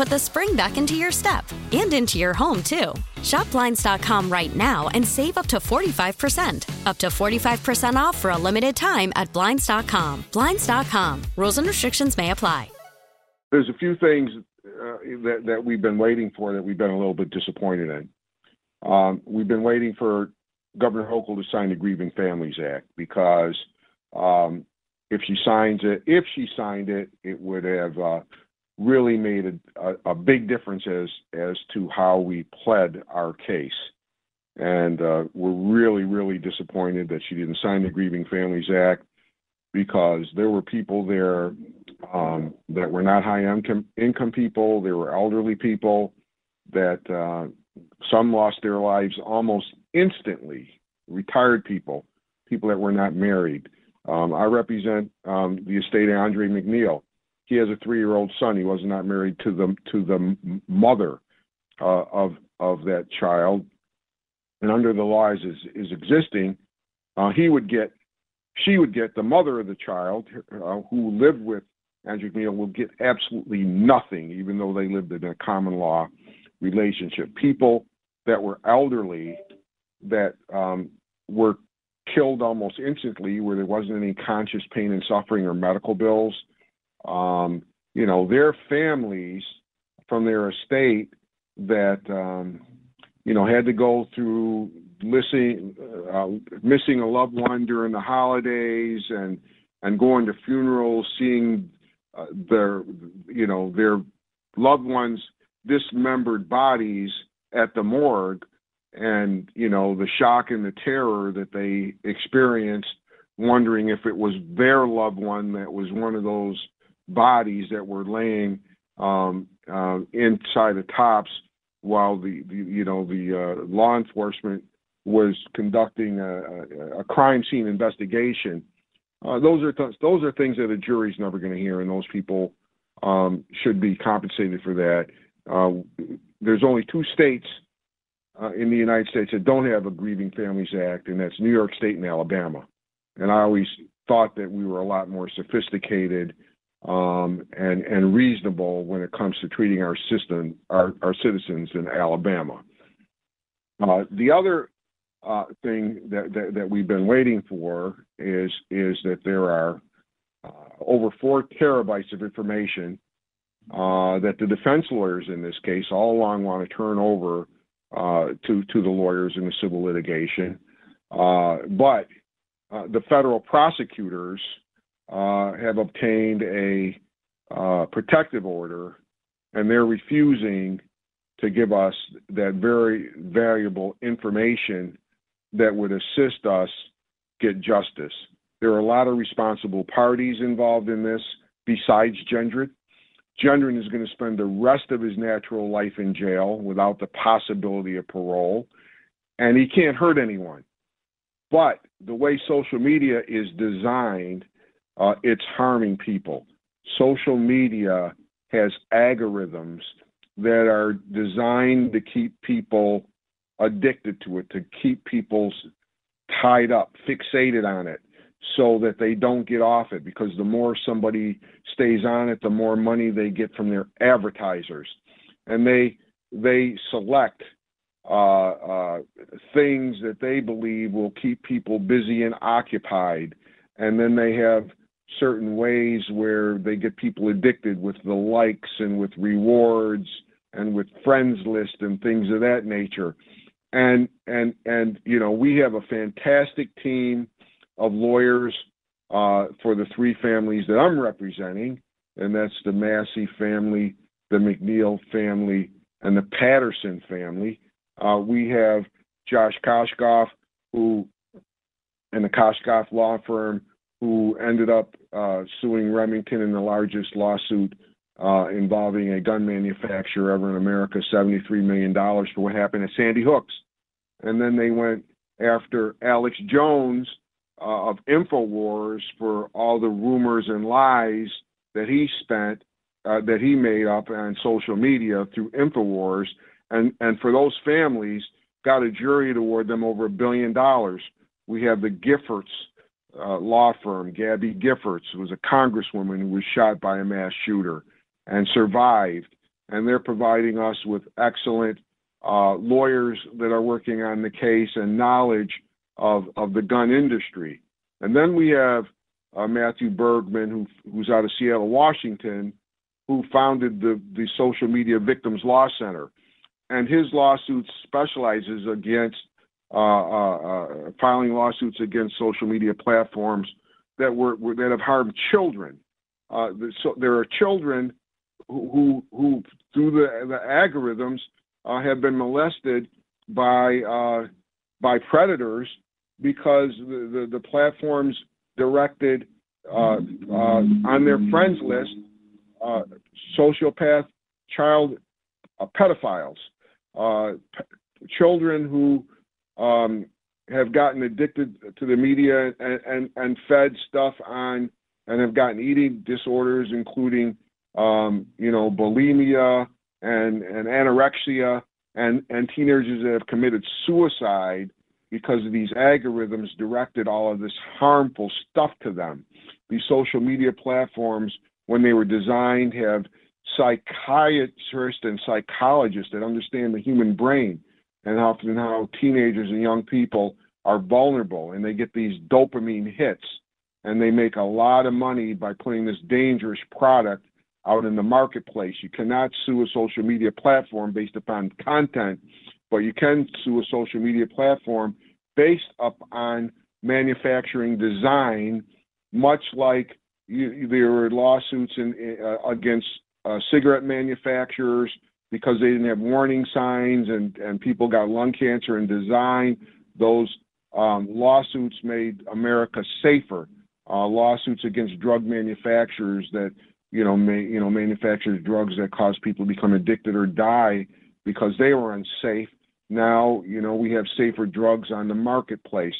put the spring back into your step and into your home, too. Shop Blinds.com right now and save up to 45%. Up to 45% off for a limited time at Blinds.com. Blinds.com. Rules and restrictions may apply. There's a few things uh, that, that we've been waiting for that we've been a little bit disappointed in. Um, we've been waiting for Governor Hochul to sign the Grieving Families Act because um, if she signs it, if she signed it, it would have uh, really made a, a, big difference as as to how we pled our case. And uh, we're really, really disappointed that she didn't sign the Grieving Families Act because there were people there um, that were not high income income people. There were elderly people that uh, some lost their lives almost instantly. Retired people, people that were not married. Um, I represent um, the estate of Andre McNeil. He has a three-year-old son. He was not married to the to the mother uh, of of that child, and under the laws is is existing, uh, he would get, she would get the mother of the child uh, who lived with Andrew McNeil will get absolutely nothing, even though they lived in a common law relationship. People that were elderly that um, were killed almost instantly, where there wasn't any conscious pain and suffering or medical bills. Um, you know, their families from their estate that um, you know had to go through missing uh, missing a loved one during the holidays and and going to funerals, seeing uh, their you know their loved ones dismembered bodies at the morgue and you know the shock and the terror that they experienced wondering if it was their loved one that was one of those bodies that were laying um, uh, inside the tops while the, the you know the uh, law enforcement was conducting a, a, crime scene investigation uh, those are th- those are things that a jury's never going to hear, and those people um, should be compensated for that. Uh, there's only two states uh, in the United States that don't have a Grieving Families Act, and that's New York State and Alabama. And I always thought that we were a lot more sophisticated um, and and reasonable when it comes to treating our system, our, our citizens in Alabama. Uh, the other uh, thing that, that, that we've been waiting for is is that there are uh, over four terabytes of information uh, that the defense lawyers in this case all along want to turn over uh, to to the lawyers in the civil litigation, uh, but the federal prosecutors Uh, have obtained a uh, protective order, and they're refusing to give us that very valuable information that would assist us get justice. There are a lot of responsible parties involved in this besides Gendron. Gendron is going to spend the rest of his natural life in jail without the possibility of parole, and he can't hurt anyone. But the way social media is designed, uh, it's harming people. Social media has algorithms that are designed to keep people addicted to it, to keep people tied up, fixated on it, so that they don't get off it because the more somebody stays on it, the more money they get from their advertisers. And they they select uh, uh, things that they believe will keep people busy and occupied. And then they have certain ways where they get people addicted with the likes and with rewards and with friends list and things of that nature. And and and you know we have a fantastic team of lawyers uh, for the three families that I'm representing, and that's the Massey family, the McNeil family, and the Patterson family. Uh, we have Josh Koskoff, who, and the Koskoff law firm, who ended up uh, suing Remington in the largest lawsuit uh, involving a gun manufacturer ever in America, $73 million for what happened at Sandy Hooks. And then they went after Alex Jones uh, of InfoWars for all the rumors and lies that he spent, uh, that he made up on social media through InfoWars and and for those families got a jury to award them over a billion dollars. We have the Giffords uh, law firm, Gabby Giffords, was a congresswoman who was shot by a mass shooter and survived, and they're providing us with excellent uh, lawyers that are working on the case and knowledge of of the gun industry. And then we have uh, Matthew Bergman, who, who's out of Seattle, Washington, who founded the the Social Media Victims Law Center and his lawsuit specializes against filing lawsuits against social media platforms that were, were that have harmed children. Uh, so there are children who who, through the, the algorithms uh, have been molested by uh, by predators because the, the, the platforms directed on their friends list sociopath child pedophiles uh, p- children who um, have gotten addicted to the media and, and, and fed stuff on and have gotten eating disorders, including um, you know bulimia and, and anorexia, and, and teenagers that have committed suicide because of these algorithms directed all of this harmful stuff to them. These social media platforms, when they were designed, have psychiatrists and psychologists that understand the human brain and often how teenagers and young people are vulnerable and they get these dopamine hits and they make a lot of money by putting this dangerous product out in the marketplace. You cannot sue a social media platform based upon content, but you can sue a social media platform based upon manufacturing design, much like you, there were lawsuits in, uh, against uh, cigarette manufacturers because they didn't have warning signs and, and people got lung cancer and design. Those um, lawsuits made America safer. Uh, lawsuits against drug manufacturers that you know may, you know manufacture drugs that cause people to become addicted or die because they were unsafe. Now you know we have safer drugs on the marketplace.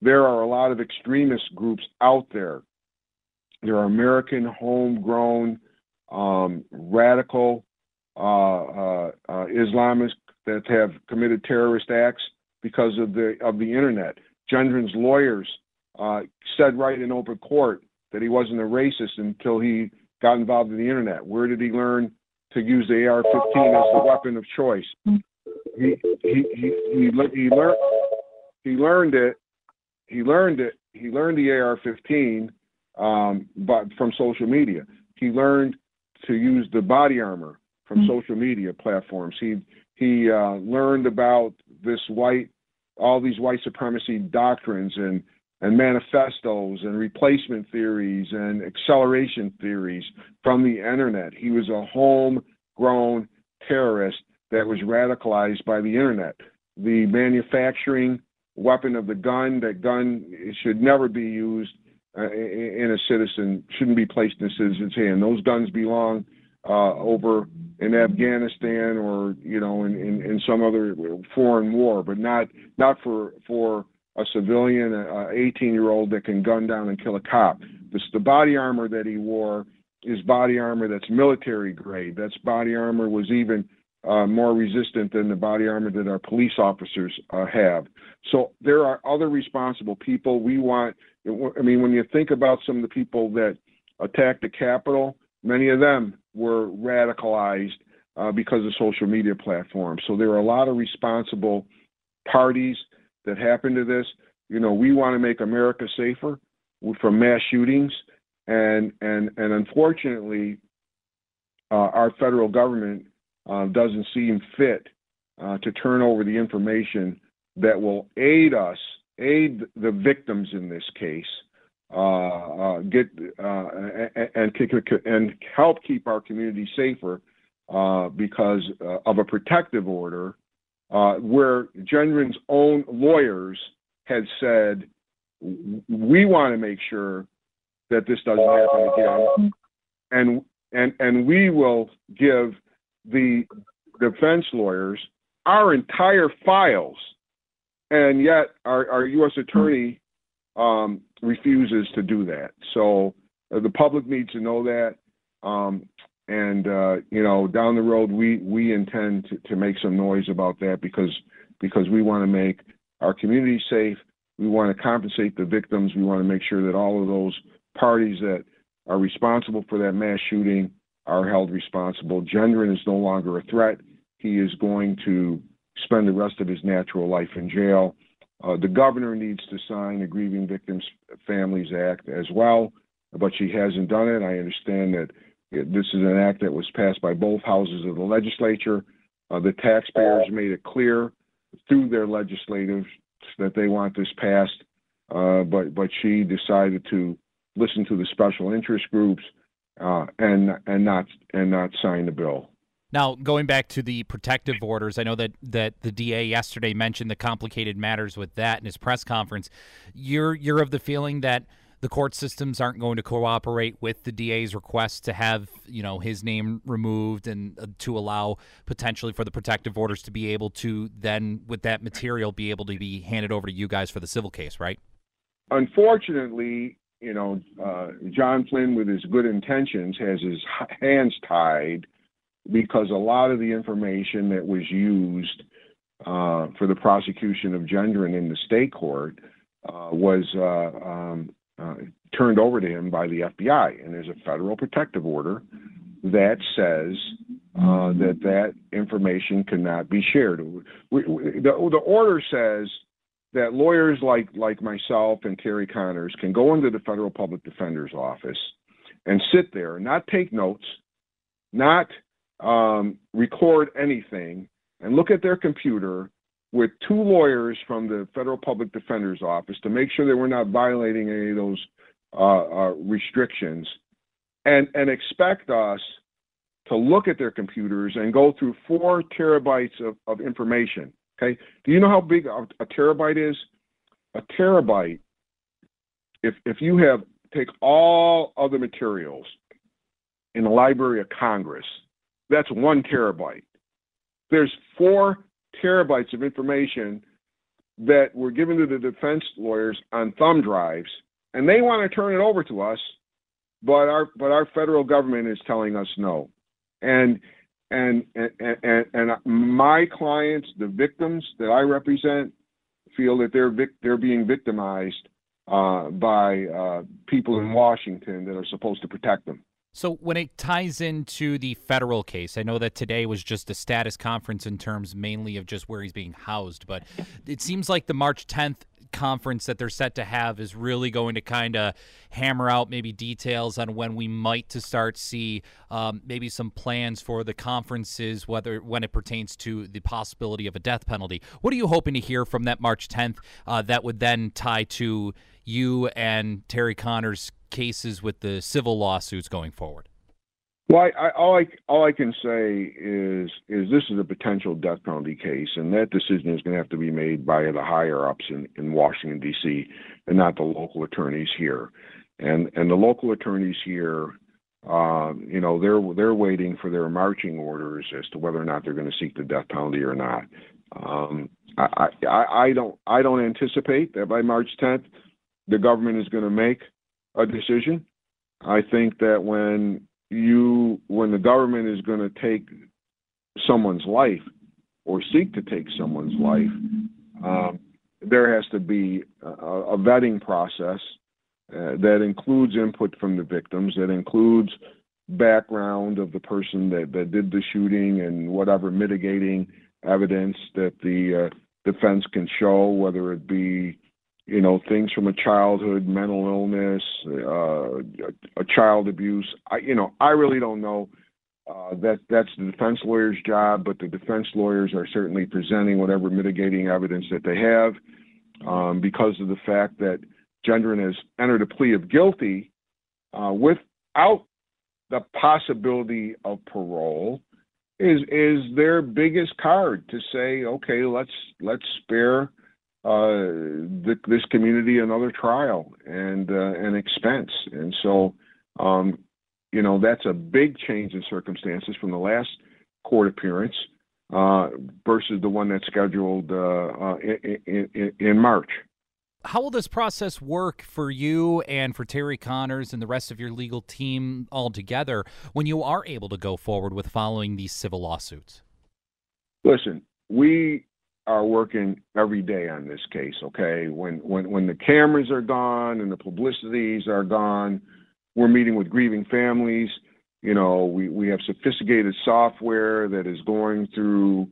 There are a lot of extremist groups out there. There are American homegrown um, radical Islamists that have committed terrorist acts because of the of the internet. Gendron's lawyers uh, said right in open court that he wasn't a racist until he got involved in the internet. Where did he learn to use the AR-15 as the weapon of choice? He he he he, he learned he learned it. He learned it. He learned the AR-15, um, but from social media. He learned to use the body armor from mm-hmm. social media platforms. He he uh, learned about this white, all these white supremacy doctrines and and manifestos and replacement theories and acceleration theories from the internet. He was a homegrown terrorist that was radicalized by the internet. The manufacturing weapon of the gun, that gun should never be used uh, in a citizen shouldn't be placed in a citizen's hand. Those guns belong uh, over in Afghanistan or you know in, in, in, some other foreign war, but not not for for a civilian, a 18 year old that can gun down and kill a cop. This the body armor that he wore is body armor that's military grade. That's body armor was even uh, more resistant than the body armor that our police officers uh, have. So there are other responsible people. We want I mean, when you think about some of the people that attacked the Capitol, many of them were radicalized uh, because of social media platforms. So there are a lot of responsible parties that happen to this. You know, we want to make America safer from mass shootings, and and and unfortunately, uh, our federal government uh, doesn't seem fit uh, to turn over the information that will aid us, aid the victims in this case, uh, uh, get uh, and, and help keep our community safer because of a protective order where Gendron's own lawyers had said, we want to make sure that this doesn't happen again, and and and we will give the defense lawyers our entire files, and yet our, our U.S. attorney um, refuses to do that. So uh, the public needs to know that. Um, and uh, you know, down the road, we we intend to, to make some noise about that because because we want to make our community safe. We want to compensate the victims. We want to make sure that all of those parties that are responsible for that mass shooting are held responsible. Gendron is no longer a threat. He is going to spend the rest of his natural life in jail. Uh, the governor needs to sign the Grieving Victims Families Act as well, but she hasn't done it. I understand that this is an act that was passed by both houses of the legislature. Uh, the taxpayers made it clear through their legislators that they want this passed, uh, but but she decided to listen to the special interest groups uh, and and not and not sign the bill. Now, going back to the protective orders, I know that, that the DA yesterday mentioned the complicated matters with that in his press conference. You're you're of the feeling that the court systems aren't going to cooperate with the DA's request to have you know his name removed and uh, to allow potentially for the protective orders to be able to then with that material be able to be handed over to you guys for the civil case, right? Unfortunately, you know, uh, John Flynn, with his good intentions, has his hands tied because a lot of the information that was used uh, for the prosecution of Gendron in the state court uh, was uh, um, uh, turned over to him by the FBI, and there's a federal protective order that says uh, that that information cannot be shared. We, we, the, the order says that lawyers like like myself and Terry Connors can go into the federal public defender's office and sit there, not take notes, not um, record anything and look at their computer with two lawyers from the Federal Public Defender's Office to make sure that we're not violating any of those uh, uh, restrictions, and and expect us to look at their computers and go through four terabytes of, of information. Okay, do you know how big a, a terabyte is? A terabyte, if if you have take all of the materials in the Library of Congress that's one terabyte. There's four terabytes of information that were given to the defense lawyers on thumb drives, and they want to turn it over to us, but our but our federal government is telling us no. And and and and, and my clients, the victims that I represent, feel that they're vic- they're being victimized uh, by uh, people in Washington that are supposed to protect them. So, when it ties into the federal case, I know that today was just a status conference in terms mainly of just where he's being housed, but it seems like the March 10th conference that they're set to have is really going to kind of hammer out maybe details on when we might to start see um, maybe some plans for the conferences whether when it pertains to the possibility of a death penalty. What are you hoping to hear from that march 10th uh, that would then tie to you and terry connors cases with the civil lawsuits going forward? Well, I, I, all I all I can say is is this is a potential death penalty case, and that decision is going to have to be made by the higher ups in, in Washington D.C. and not the local attorneys here. And and the local attorneys here, uh, you know, they're they're waiting for their marching orders as to whether or not they're going to seek the death penalty or not. Um, I, I I don't I don't anticipate that by March 10th the government is going to make a decision. I think that when you when the government is going to take someone's life or seek to take someone's life, um, there has to be a, a vetting process uh, that includes input from the victims, that includes background of the person that, that did the shooting and whatever mitigating evidence that the uh, defense can show, whether it be you know things from a childhood, mental illness, uh, a, child abuse. I you know I really don't know. Uh, that that's the defense lawyer's job, but the defense lawyers are certainly presenting whatever mitigating evidence that they have, um, because of the fact that Gendron has entered a plea of guilty uh, without the possibility of parole is is their biggest card to say, okay, let's let's spare uh, the, this community another trial and uh, an expense, and so um, you know that's a big change in circumstances from the last court appearance uh, versus the one that's scheduled uh, uh, in, in, in March how will this process work for you and for Terry Connors and the rest of your legal team all together when you are able to go forward with following these civil lawsuits? Listen, we are working every day on this case, okay? When when when the cameras are gone and the publicities are gone, we're meeting with grieving families. You know, we, we have sophisticated software that is going through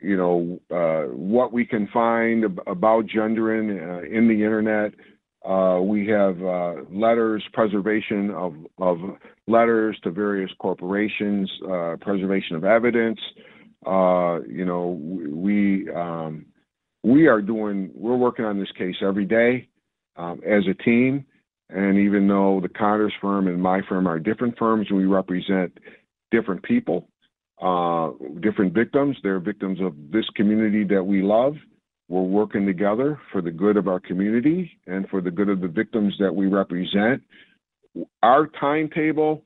you know, uh, what we can find ab- about Gendron uh, in the internet. Uh, we have uh, letters, preservation of, of letters to various corporations, uh, preservation of evidence. Uh, you know, we um, we are doing. We're working on this case every day um, as a team. And even though the Connors firm and my firm are different firms, we represent different people uh, different victims. They're victims of this community that we love. We're working together for the good of our community and for the good of the victims that we represent. Our timetable,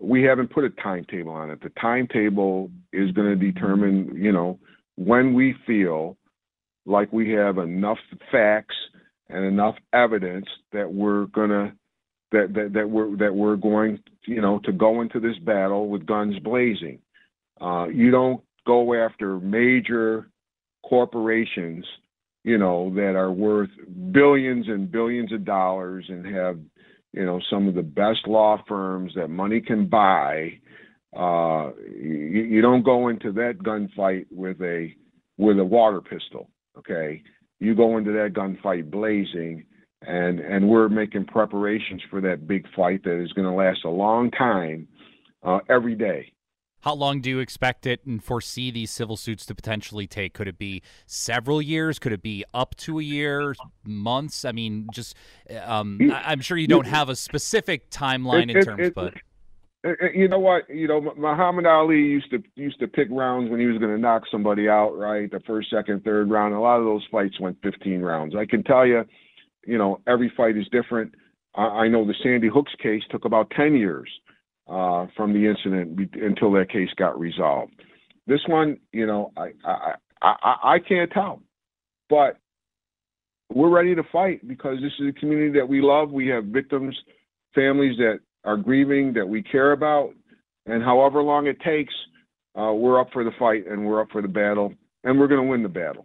we haven't put a timetable on it. The timetable is going to determine, you know, when we feel like we have enough facts and enough evidence that we're going to that, that that we're that we're going you know to go into this battle with guns blazing uh, you don't go after major corporations, you know, that are worth billions and billions of dollars and have, you know, some of the best law firms that money can buy. Uh, you, you don't go into that gunfight with a with a water pistol. Okay, you go into that gunfight blazing, and and we're making preparations for that big fight that is going to last a long time, uh, every day. How long do you expect it and foresee these civil suits to potentially take? Could it be several years? Could it be up to a year, months? I mean, just uh, um, I'm sure you don't have a specific timeline in terms, but uh, uh, you know what? You know, Muhammad Ali used to used to pick rounds when he was going to knock somebody out, right? The first, second, third round. A lot of those fights went 15 rounds. I can tell you, you know, every fight is different. I, I know the Sandy Hooks case took about 10 years uh, from the incident be- until that case got resolved. This one, you know, I, I I I can't tell, but we're ready to fight because this is a community that we love. We have victims, families that are grieving that we care about, and however long it takes, uh, we're up for the fight and we're up for the battle, and we're going to win the battle.